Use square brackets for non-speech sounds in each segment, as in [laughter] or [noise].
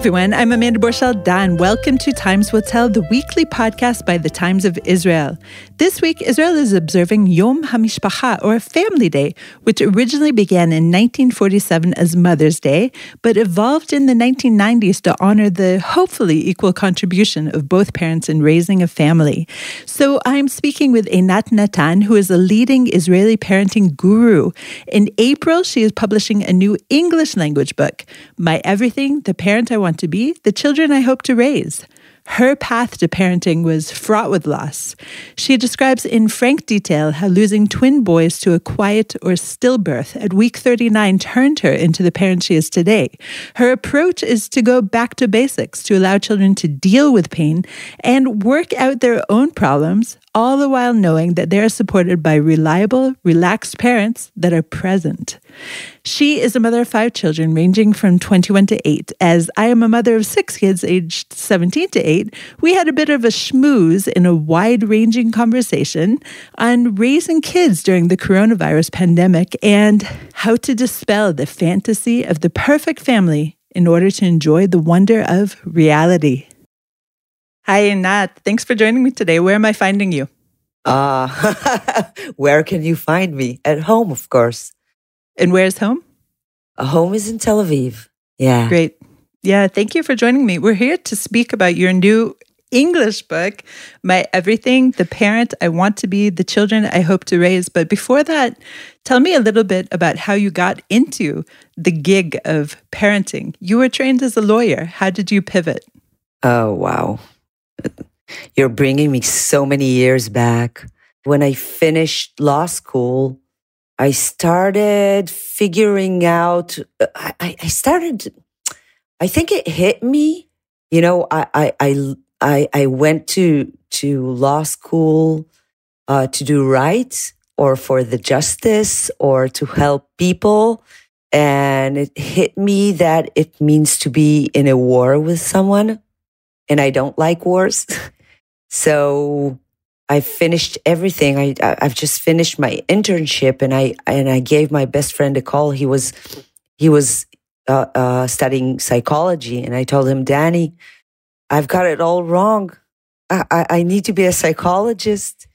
everyone, I'm Amanda Borschel Dan. Welcome to Times Will Tell, the weekly podcast by the Times of Israel. This week, Israel is observing Yom HaMishpacha, or Family Day, which originally began in 1947 as Mother's Day, but evolved in the 1990s to honor the hopefully equal contribution of both parents in raising a family. So I'm speaking with Einat Nathan, who is a leading Israeli parenting guru. In April, she is publishing a new English language book, My Everything, the Parent I Want to Be, the Children I Hope to Raise. Her path to parenting was fraught with loss. She describes in frank detail how losing twin boys to a quiet or stillbirth at week 39 turned her into the parent she is today. Her approach is to go back to basics, to allow children to deal with pain and work out their own problems, all the while knowing that they are supported by reliable, relaxed parents that are present. She is a mother of five children, ranging from 21 to 8. As I am a mother of six kids, aged 17 to 8, we had a bit of a schmooze in a wide ranging conversation on raising kids during the coronavirus pandemic and how to dispel the fantasy of the perfect family in order to enjoy the wonder of reality. Hi, Nat. Thanks for joining me today. Where am I finding you? Uh, [laughs] where can you find me? At home, of course. And where's home? A home is in Tel Aviv. Yeah. Great. Yeah, thank you for joining me. We're here to speak about your new English book, My Everything, The Parent I Want to Be, The Children I Hope to Raise. But before that, tell me a little bit about how you got into the gig of parenting. You were trained as a lawyer. How did you pivot? Oh, wow. You're bringing me so many years back. When I finished law school, I started figuring out, I, I started, I think it hit me. You know, I, I, I, I, I went to, to law school uh, to do right or for the justice or to help people. And it hit me that it means to be in a war with someone and I don't like wars. [laughs] so I finished everything. I I've just finished my internship, and I and I gave my best friend a call. He was he was uh, uh, studying psychology, and I told him, Danny, I've got it all wrong. I, I, I need to be a psychologist.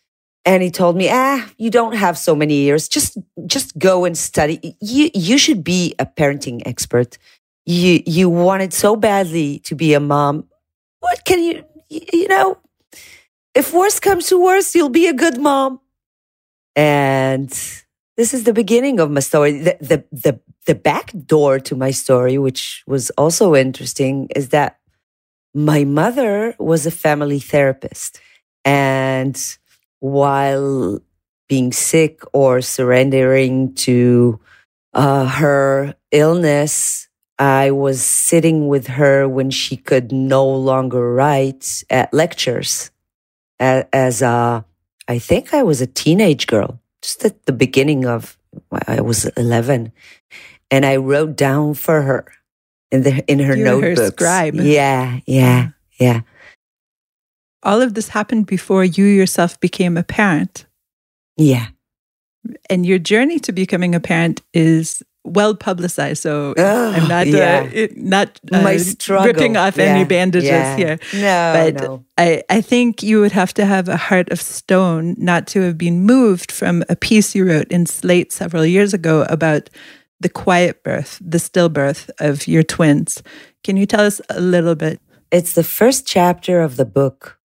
And he told me, ah, you don't have so many years. Just, just go and study. You, you should be a parenting expert. You, you wanted so badly to be a mom what can you, you know, if worst comes to worst, you'll be a good mom. And this is the beginning of my story. The, the, the, the back door to my story, which was also interesting, is that my mother was a family therapist. And while being sick or surrendering to uh, her illness, I was sitting with her when she could no longer write at lectures as a, I think I was a teenage girl, just at the beginning of, I was 11. And I wrote down for her in the, in her you notebooks. Her scribe. Yeah, yeah, yeah. All of this happened before you yourself became a parent. Yeah. And your journey to becoming a parent is well publicized. So oh, I'm not yeah. uh, not uh, ripping off yeah. any bandages yeah. here. No, but no. I I think you would have to have a heart of stone not to have been moved from a piece you wrote in Slate several years ago about the quiet birth, the stillbirth of your twins. Can you tell us a little bit? It's the first chapter of the book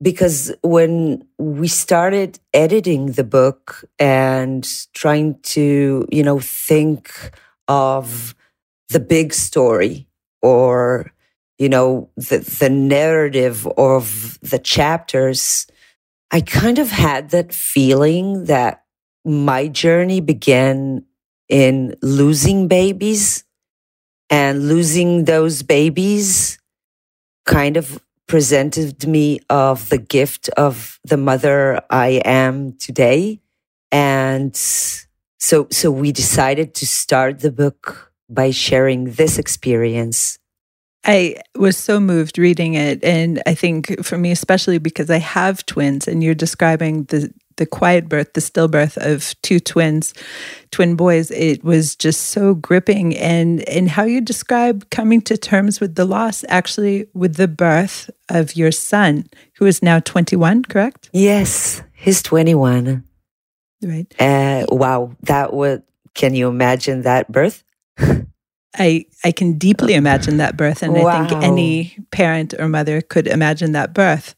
because when we started editing the book and trying to, you know, think of the big story or, you know, the, the narrative of the chapters, I kind of had that feeling that my journey began in losing babies and losing those babies kind of presented me of the gift of the mother I am today. And so, so we decided to start the book by sharing this experience I was so moved reading it. And I think for me, especially because I have twins and you're describing the, the quiet birth, the stillbirth of two twins, twin boys, it was just so gripping. And, and how you describe coming to terms with the loss, actually, with the birth of your son, who is now 21, correct? Yes, he's 21. Right. Uh, wow, that would, can you imagine that birth? [laughs] I I can deeply imagine that birth, and wow. I think any parent or mother could imagine that birth.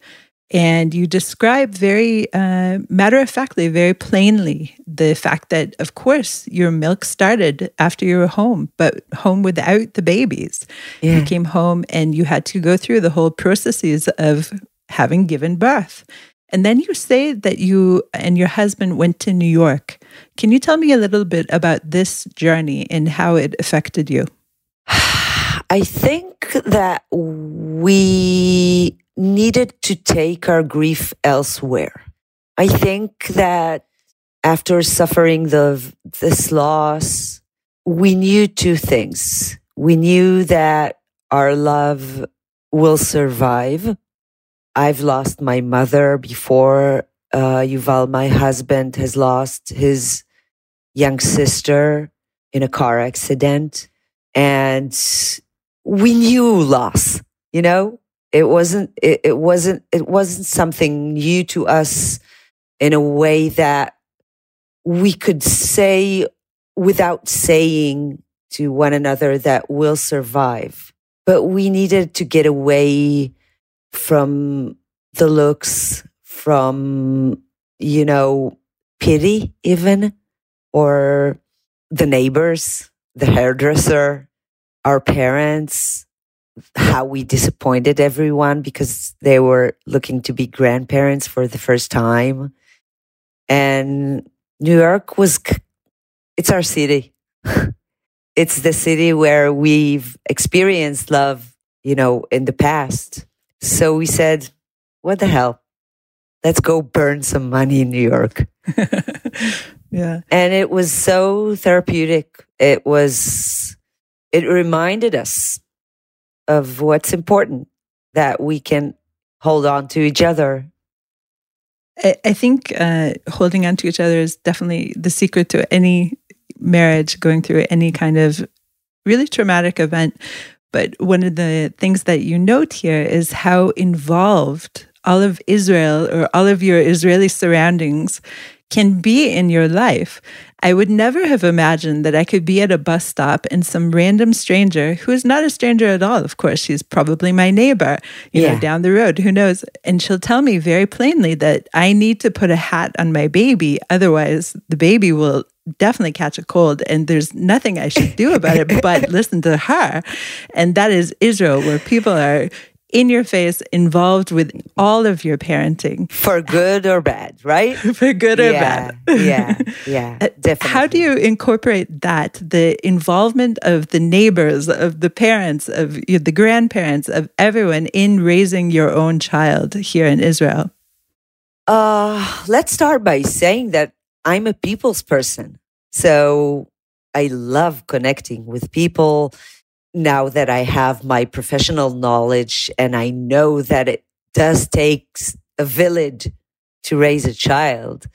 And you describe very uh, matter of factly, very plainly, the fact that, of course, your milk started after you were home, but home without the babies. Yeah. You came home and you had to go through the whole processes of having given birth. And then you say that you and your husband went to New York. Can you tell me a little bit about this journey and how it affected you? [sighs] I think that we needed to take our grief elsewhere. I think that after suffering the, this loss, we knew two things. We knew that our love will survive I've lost my mother before. Uh, Yuval, my husband, has lost his young sister in a car accident. And we knew loss, you know, it wasn't, it, it wasn't, it wasn't something new to us in a way that we could say without saying to one another that we'll survive. But we needed to get away from the looks, from, you know, pity even, or the neighbors, the hairdresser, our parents, how we disappointed everyone because they were looking to be grandparents for the first time. And New York was, it's our city. [laughs] it's the city where we've experienced love, you know, in the past. So we said, what the hell? Let's go burn some money in New York. [laughs] yeah. And it was so therapeutic. It was, it reminded us of what's important that we can hold on to each other. I, I think uh, holding on to each other is definitely the secret to any marriage going through any kind of really traumatic event. But one of the things that you note here is how involved all of Israel or all of your Israeli surroundings can be in your life. I would never have imagined that I could be at a bus stop and some random stranger, who is not a stranger at all, of course, she's probably my neighbor, you yeah. know, down the road, who knows? And she'll tell me very plainly that I need to put a hat on my baby, otherwise, the baby will definitely catch a cold and there's nothing I should do about it but [laughs] listen to her. And that is Israel, where people are in your face, involved with all of your parenting. For good or bad, right? [laughs] For good or yeah, bad. yeah, yeah, [laughs] uh, definitely. How do you incorporate that, the involvement of the neighbors, of the parents, of the grandparents, of everyone in raising your own child here in Israel? Uh, let's start by saying that I'm a people's person. So I love connecting with people now that I have my professional knowledge and I know that it does take a village to raise a child,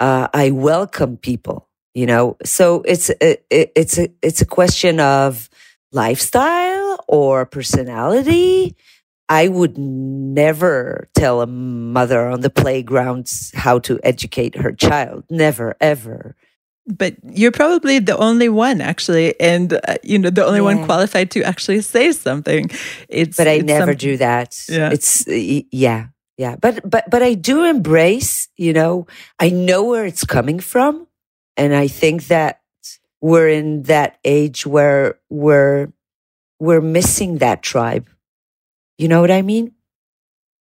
uh, I welcome people, you know, so it's, a, it's a, it's a question of lifestyle or personality. I would never tell a mother on the playground how to educate her child. Never, ever but you're probably the only one actually and uh, you know the only yeah. one qualified to actually say something. It's but i it's never some, do that. Yeah. It's yeah yeah. But but but i do embrace you know i know where it's coming from and i think that we're in that age where we're we're missing that tribe. You know what i mean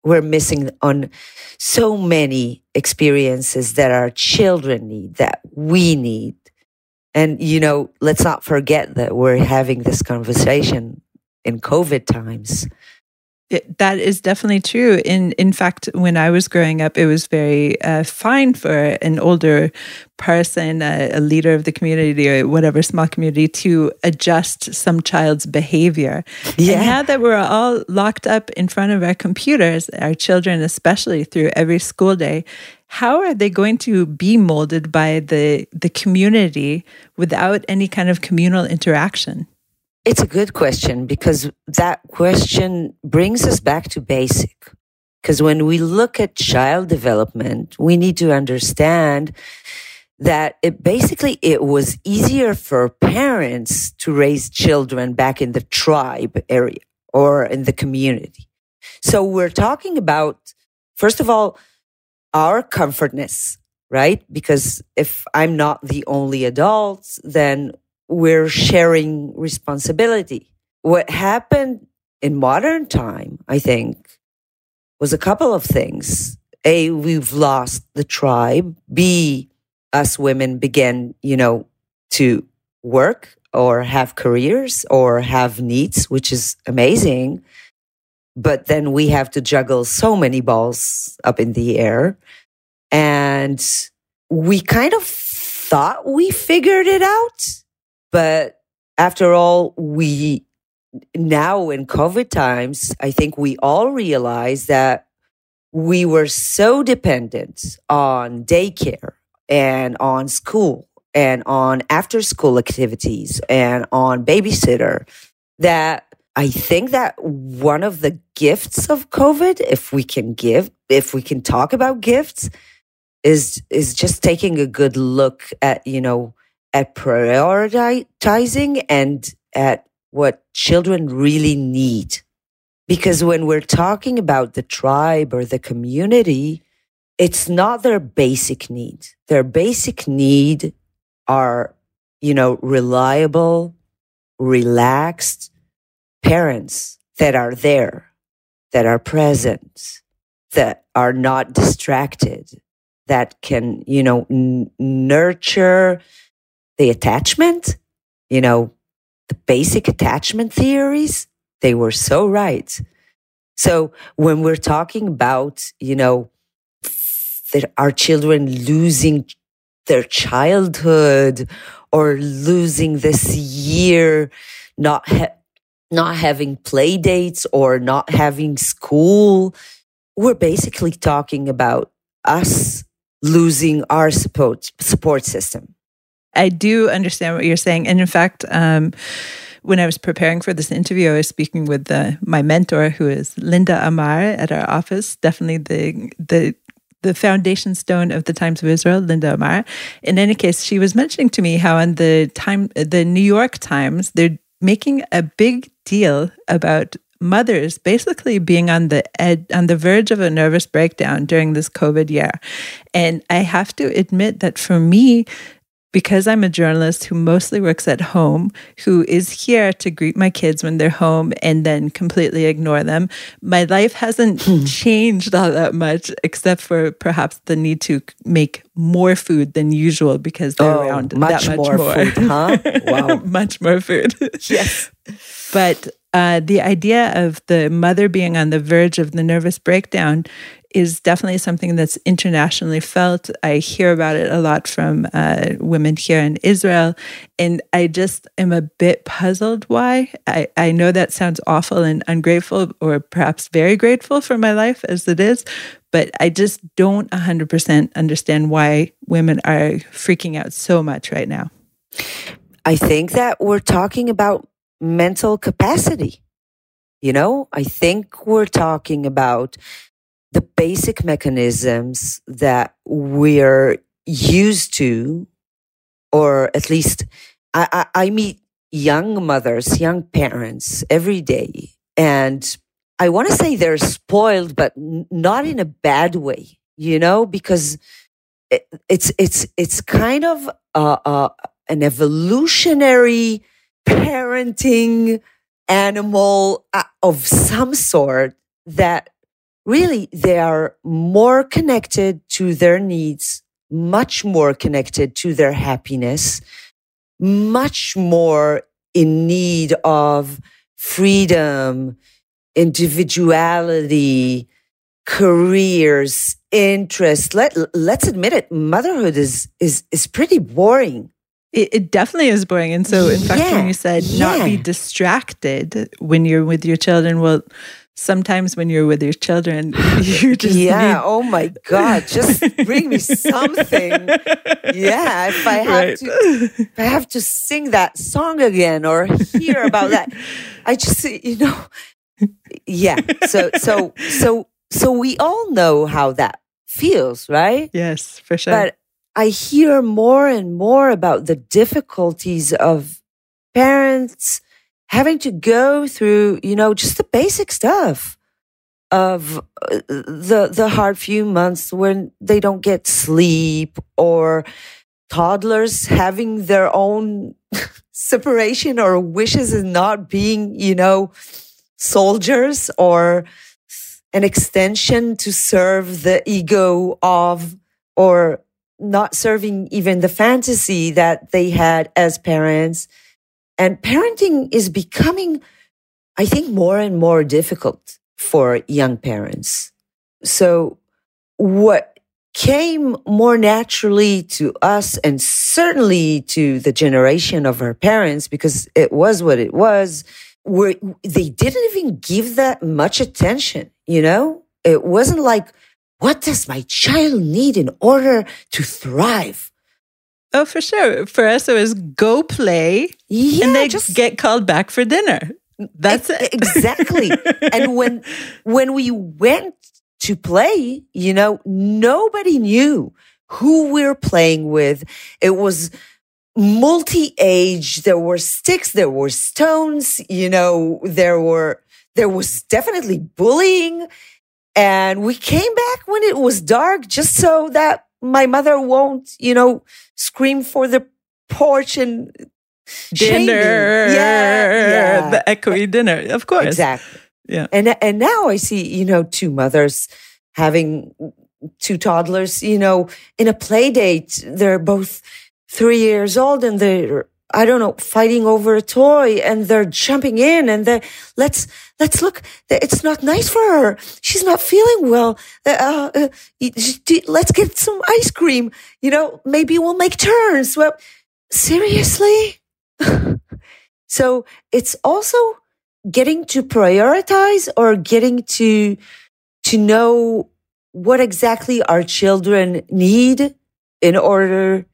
we're missing on so many experiences that our children need, that we need. And, you know, let's not forget that we're having this conversation in COVID times. It, that is definitely true. In in fact, when I was growing up, it was very uh, fine for an older person, a, a, leader of the community or whatever small community, to adjust some child's behavior. Yeah. And now that we're all locked up in front of our computers, our children especially through every school day, how are they going to be molded by the the community without any kind of communal interaction? It's a good question because that question brings us back to basic. Because when we look at child development, we need to understand that it basically it was easier for parents to raise children back in the tribe area or in the community. So we're talking about, first of all, our comfortness, right? Because if I'm not the only adult, then we're sharing responsibility. What happened in modern time, I think, was a couple of things. A, we've lost the tribe. B, us women began, you know, to work or have careers or have needs, which is amazing. But then we have to juggle so many balls up in the air. And we kind of thought we figured it out but after all, we now in COVID times, I think we all realize that we were so dependent on daycare and on school and on after school activities and on babysitter that I think that one of the gifts of COVID, if we can give, if we can talk about gifts, is is just taking a good look at, you know, at prioritizing and at what children really need. Because when we're talking about the tribe or the community, it's not their basic need. Their basic need are, you know, reliable, relaxed parents that are there, that are present, that are not distracted, that can, you know, n- nurture the attachment, you know, the basic attachment theories, they were so right. So when we're talking about, you know, that our children losing their childhood or losing this year, not ha- not having play dates or not having school, we're basically talking about us losing our support support system. I do understand what you're saying. And in fact, um, when I was preparing for this interview, I was speaking with the, my mentor, who is Linda Amar at our office. Definitely the the the foundation stone of the Times of Israel, Linda Amar. In any case, she was mentioning to me how on the time the New York Times they're making a big deal about mothers basically being on the ed- on the verge of a nervous breakdown during this COVID year. And I have to admit that for me, because I'm a journalist who mostly works at home, who is here to greet my kids when they're home and then completely ignore them, my life hasn't [laughs] hmm. changed all that much, except for perhaps the need to make more food than usual because they're oh, around much that much more, more. food, huh? [laughs] Wow. much more food. [laughs] yes. But uh, the idea of the mother being on the verge of the nervous breakdown is definitely something that's internationally felt. I hear about it a lot from uh, women here in Israel. And I just am a bit puzzled why. I, I know that sounds awful and ungrateful, or perhaps very grateful for my life as it is, but I just don't 100% understand why women are freaking out so much right now. I think that we're talking about mental capacity. You know, I think we're talking about the basic mechanisms that we're used to, or at least I, I, I meet young mothers, young parents every day. And I want to say they're spoiled, but not in a bad way, you know, because it, it's, it's, it's kind of uh, an evolutionary parenting animal uh, of some sort that really they are more connected to their needs, much more connected to their happiness, much more in need of freedom individuality, careers, interests. Let let's admit it, motherhood is is is pretty boring. It, it definitely is boring. And so, in fact, when you said not be distracted when you're with your children, well, sometimes when you're with your children, [laughs] you just yeah. Need... Oh my God! Just bring me [laughs] something. Yeah, if I have right. to, if I have to sing that song again or hear about that, I just you know, yeah. So so so so we all know how that feels, right? Yes, for sure. But I hear more and more about the difficulties of parents having to go through, you know, just the basic stuff of uh, the the hard few months when they don't get sleep or toddlers having their own [laughs] separation or wishes and not being, you know, soldiers or an extension to serve the ego of or not serving even the fantasy that they had as parents. And parenting is becoming, I think, more and more difficult for young parents. So what came more naturally to us and certainly to the generation of our parents, because it was what it was, where they didn't even give that much attention, you know? It wasn't like, what does my child need in order to thrive? Oh, for sure. For us, it was go play yeah, and they just get called back for dinner. That's it. Exactly. [laughs] and when when we went to play, you know, nobody knew who we're playing with. It was multi-age. There were sticks, there were stones, you know, there were there was definitely bullying and we came back when it was dark just so that my mother won't, you know, scream for the porch and dinner. Yeah, yeah. The echoey dinner. Of course. Exactly. Yeah. And and now I see, you know, two mothers having two toddlers, you know, in a play date. They're both three years old and they're I don't know, fighting over a toy and they're jumping in and they let's, let's look. It's not nice for her. She's not feeling well. Uh, uh, let's get some ice cream. You know, maybe we'll make turns. Well, seriously? [laughs] so it's also getting to prioritize or getting to, to know what exactly our children need in order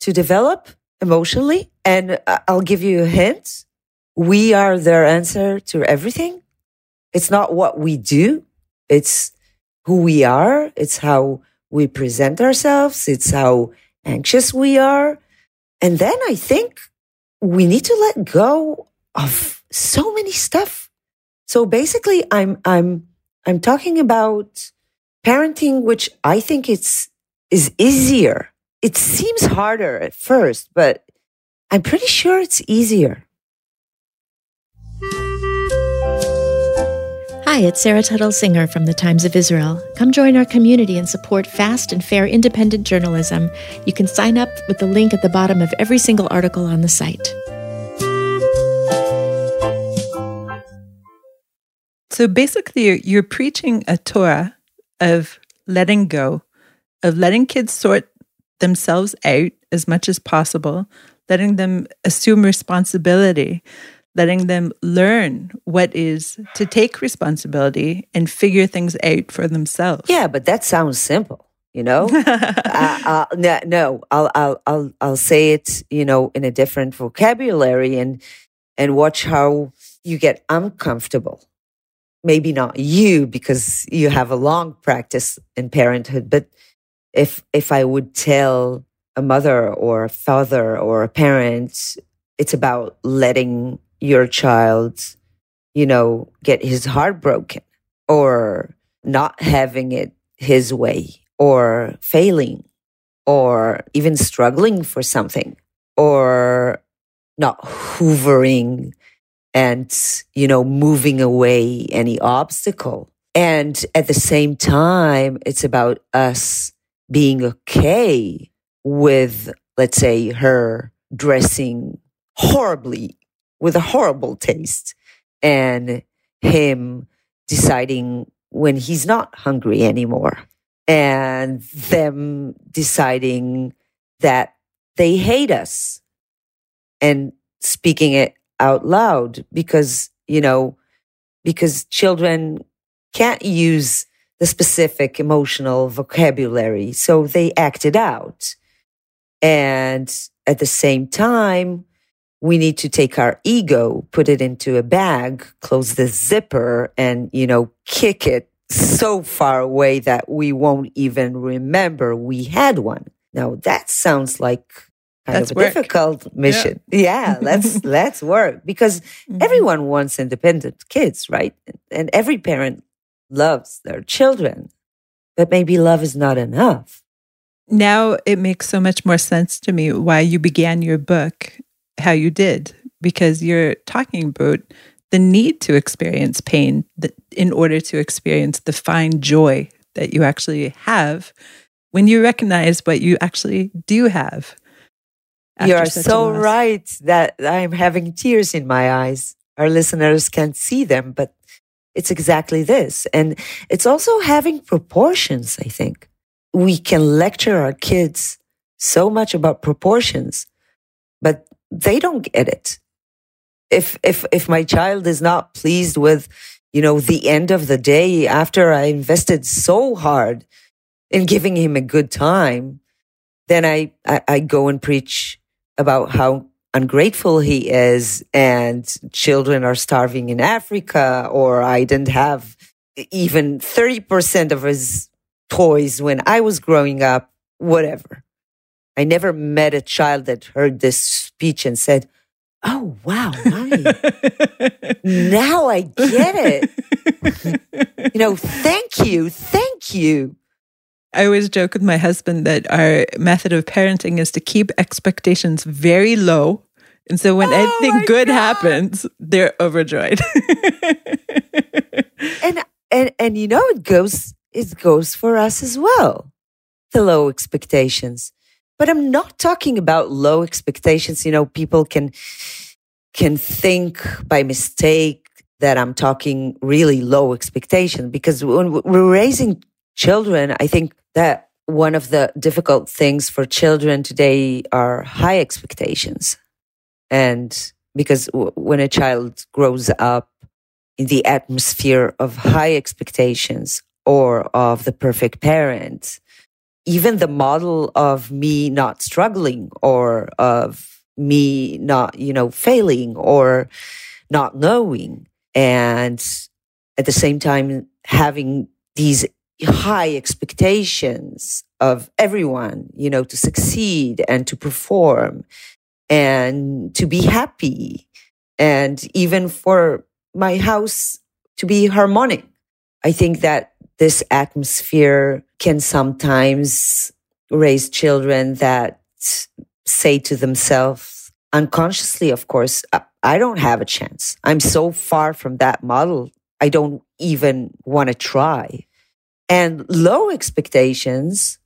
to develop emotionally. And I'll give you a hint. We are their answer to everything. It's not what we do. It's who we are. It's how we present ourselves. It's how anxious we are. And then I think we need to let go of so many stuff. So basically, I'm, I'm, I'm talking about parenting, which I think it's, is easier it seems harder at first, but I'm pretty sure it's easier. Hi, it's Sarah Tuttle Singer from the Times of Israel. Come join our community and support fast and fair independent journalism. You can sign up with the link at the bottom of every single article on the site. So basically, you're, preaching a Torah of letting go, of letting kids sort themselves out as much as possible, letting them assume responsibility, letting them learn what is to take responsibility and figure things out for themselves. Yeah, but that sounds simple. You know, [laughs] uh, no, no, I'll, I'll, I'll, I'll say it. You know, in a different vocabulary, and and watch how you get uncomfortable. Maybe not you because you have a long practice in parenthood, but if if I would tell a mother or a father or a parent, it's about letting your child, you know, get his heart broken or not having it his way or failing or even struggling for something or not hoovering and, you know, moving away any obstacle. And at the same time, it's about us being okay with, let's say, her dressing horribly with a horrible taste and him deciding when he's not hungry anymore and them deciding that they hate us and speaking it out loud because, you know, because children can't use the specific emotional vocabulary. So they acted out. And at the same time, we need to take our ego, put it into a bag, close the zipper and, you know, kick it so far away that we won't even remember we had one. Now that sounds like kind That's of a work. difficult mission. [laughs] Yeah, let's let's work because Mhm. everyone wants independent kids, right? And every parent loves their children, but maybe love is not enough. now it makes so much more sense to me why you began your book how you did because you're talking about the need to experience pain in order to experience the fine joy that you actually have when you recognize what you actually do have You are so right that I'm having tears in my eyes. Our listeners can't see them, but it's exactly this. And it's also having proportions, I think. We can lecture our kids so much about proportions, but they don't get it. If, if, if my child is not pleased with, you know, the end of the day after I invested so hard in giving him a good time, then I, I, I go and preach about how ungrateful he is and children are starving in Africa or I didn't have even 30% of his toys when I was growing up, whatever. I never met a child that heard this speech and said, Oh, wow, [laughs] now I get it. [laughs] You know, thank you, thank you. I always joke with my husband that our method of parenting is to keep expectations very low. And so when Oh anything good God. happens, they're overjoyed. [laughs] and and and you know it goes it goes for us as well the low expectations but i'm not talking about low expectations you know people can can think by mistake that i'm talking really low expectation because when we're raising children i think that one of the difficult things for children today are high expectations and because w- when a child grows up in the atmosphere of high expectations or of the perfect parent, even the model of me not struggling or of me not, you know, failing or not knowing. And at the same time, having these high expectations of everyone, you know, to succeed and to perform and to be happy. And even for my house to be harmonic. I think that this atmosphere can sometimes raise children that say to themselves, unconsciously, of course, "I- don't have a chance. I'm so far from that model. I don't even want to try. And low expectations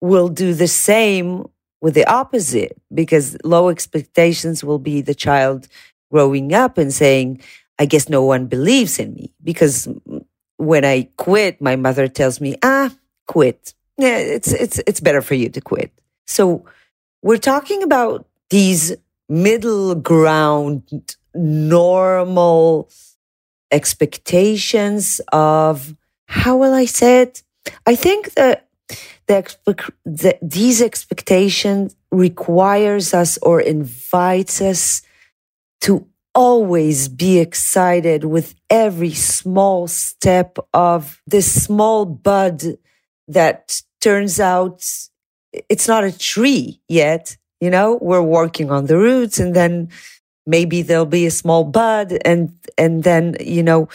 will do the same with the opposite because low expectations will be the child growing up and saying, I guess no one believes in me because when I quit, my mother tells me, ah, quit. Yeah, it's, it's, it's better for you to quit. So we're talking about these middle ground, normal expectations of, how will I say it? I think that the, expec- the, these expectations requires us or invites us to always be excited with every small step of this small bud that turns out it's not a tree yet. You know, we're working on the roots and then maybe there'll be a small bud and, and then, you know,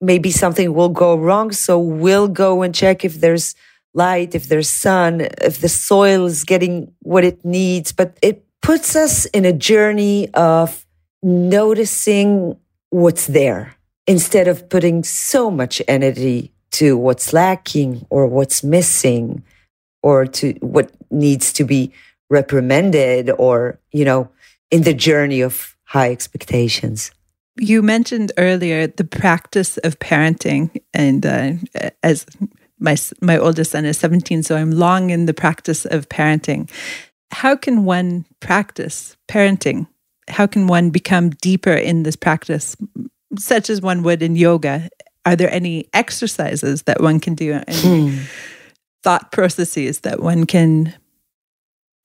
maybe something will go wrong. So we'll go and check if there's light, if there's sun, if the soil is getting what it needs. But it puts us in a journey of noticing what's there instead of putting so much energy to what's lacking or what's missing or to what needs to be reprimanded or, you know, in the journey of high expectations. You mentioned earlier the practice of parenting, and uh, as my my oldest son is 17, so I'm long in the practice of parenting. How can one practice parenting? How can one become deeper in this practice, such as one would in yoga? Are there any exercises that one can do, any hmm. thought processes that one can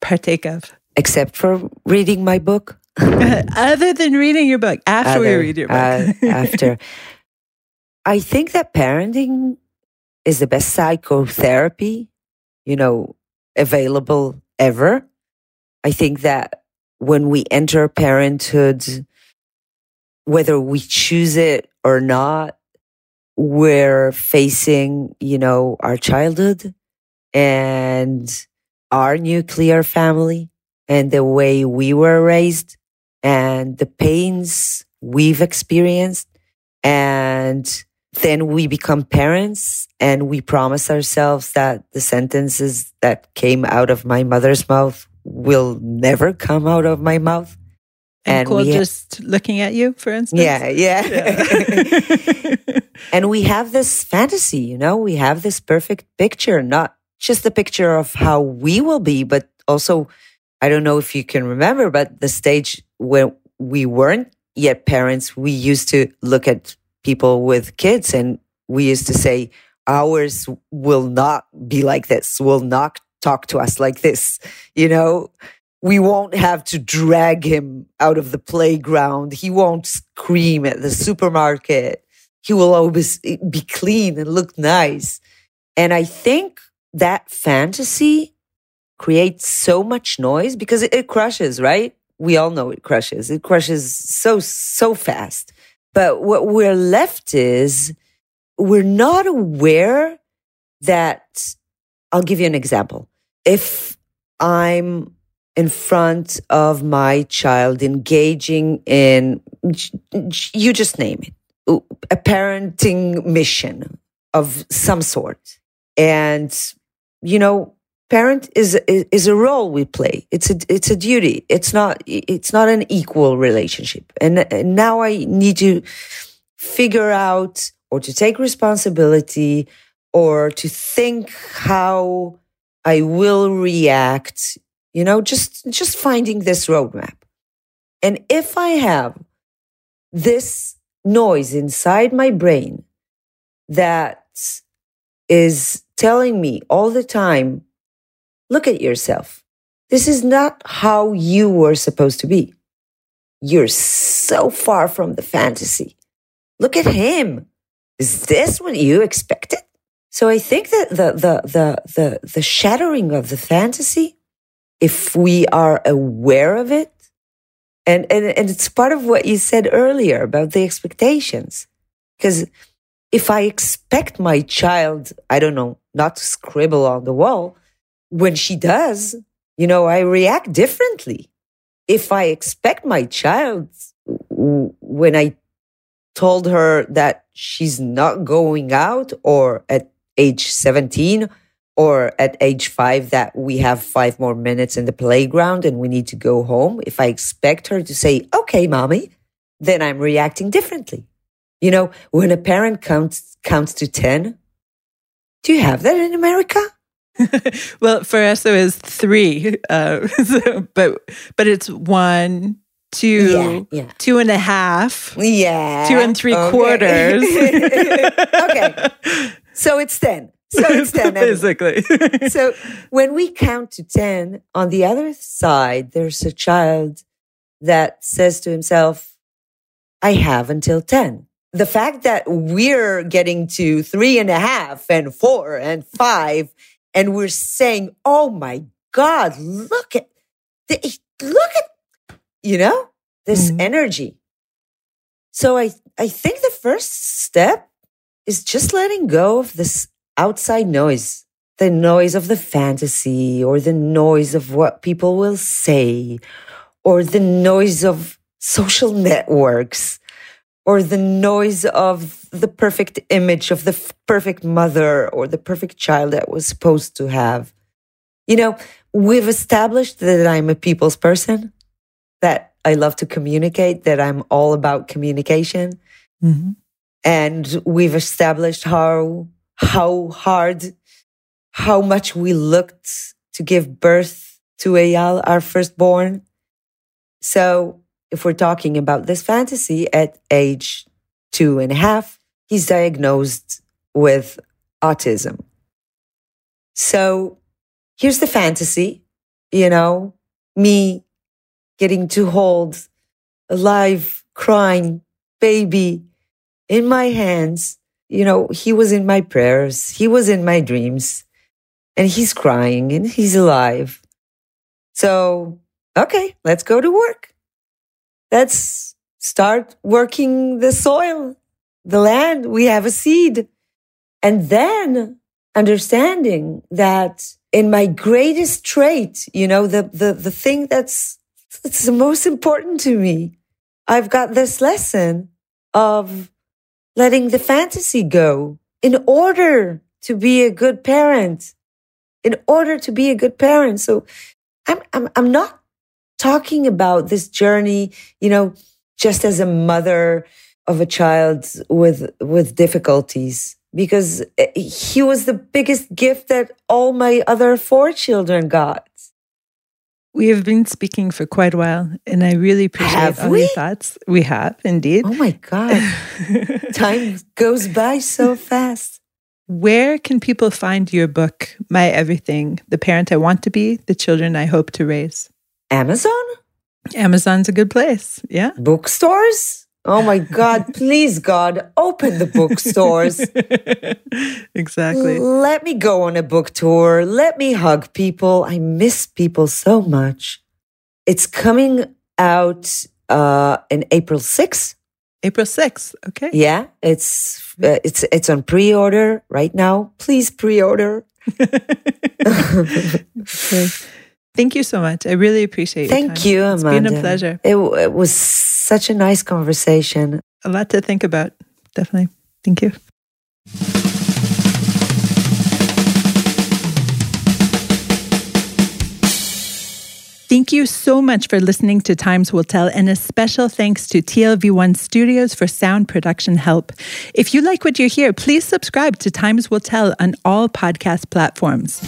partake of? Except for reading my book. [laughs] Other than reading your book, after Other, we read your book. uh, after. [laughs] I think that parenting is the best psychotherapy, you know, available ever. I think that when we enter parenthood, whether we choose it or not, we're facing, you know, our childhood and our nuclear family and the way we were raised and the pains we've experienced. And then we become parents and we promise ourselves that the sentences that came out of my mother's mouth will never come out of my mouth. And, and just looking at you, for instance. Yeah, yeah. yeah. [laughs] and we have this fantasy, you know, we have this perfect picture, not just the picture of how we will be, but also, I don't know if you can remember, but the stage when we weren't yet parents, we used to look at people with kids and we used to say, ours will not be like this, will not talk to us like this. You know, we won't have to drag him out of the playground. He won't scream at the supermarket. He will always eh, be clean and look nice. And I think that fantasy creates so much noise because it, it crushes, right? we all know it crushes. It crushes so, so fast. But what we're left is we're not aware that I'll give you an example. If I'm in front of my child engaging in, you just name it, a parenting mission of some sort. And, you know, parent is is a role we play. It's a it's a duty. It's not it's not an equal relationship. And, and now i need to figure out or to take responsibility or to think how i will react you know just just finding this roadmap. And if i have this noise inside my brain that is telling me all the time Look at yourself. This is not how you were supposed to be. You're so far from the fantasy. Look at him. Is this what you expected? So I think that the, the, the, the, the shattering of the fantasy, if we are aware of it, and, and, and it's part of what you said earlier about the expectations. Because if I expect my child, I don't know, not to scribble on the wall, when she does, you know, I react differently. If I expect my child, when I told her that she's not going out or at age 17 or at age five that we have five more minutes in the playground and we need to go home, if I expect her to say, okay, mommy, then I'm reacting differently. You know, when a parent counts, counts to 10, do you have that in America? [laughs] well, for us it was three, uh, [laughs] so, but but it's one, two, yeah, yeah. two and a half, yeah, two and three okay. quarters. [laughs] okay, so it's ten. So it's ten, basically. so when we count to ten, on the other side, there's a child that says to himself, "I have until 10 the fact that we're getting to three and a half and four and five and we're saying, "Oh my God, look at the, look at you know this mm-hmm. energy." So I I think the first step is just letting go of this outside noise, the noise of the fantasy or the noise of what people will say or the noise of social [laughs] networks or the noise of the perfect image of the f- perfect mother or the perfect child that was supposed to have. You know, we've established that I'm a people's person, that I love to communicate, that I'm all about communication. Mm-hmm. And we've established how, how hard, how much we looked to give birth to Eyal, our firstborn. So if we're talking about this fantasy at age two and a half, he's diagnosed with autism. So here's the fantasy, you know, me getting to hold a live crying baby in my hands. You know, he was in my prayers. He was in my dreams and he's crying and he's alive. So, okay, let's go to work. Let's start working the soil, the land. We have a seed. And then understanding that in my greatest trait, you know, the, the, the thing that's, that's the most important to me, I've got this lesson of letting the fantasy go in order to be a good parent, in order to be a good parent. So I'm, I'm, I'm not talking about this journey, you know, just as a mother of a child with, with difficulties because eh, he was the biggest gift that all my other four children got. We have been speaking for quite a while, and I really appreciate all your thoughts. We have indeed. Oh my God. [laughs] Time goes by so fast. Where can people find your book, My Everything, The Parent I Want to Be, The Children I Hope to Raise? Amazon? Amazon's a good place. Yeah. Bookstores? Oh my God. [laughs] Please, God, open the bookstores. [laughs] exactly. Let me go on a book tour. Let me hug people. I miss people so much. It's coming out uh, in April 6th. April 6th. Okay. Yeah, it's uh, it's it's on pre-order right now. Please pre-order. [laughs] Okay. Thank you so much. I really appreciate your Thank you, It's been a pleasure. It, it was such a nice conversation. A lot to think about. Definitely. Thank you. Thank you so much for listening to Times Will Tell, and a special thanks to TLV1 Studios for sound production help. If you like what you hear, please subscribe to Times Will Tell on all podcast platforms.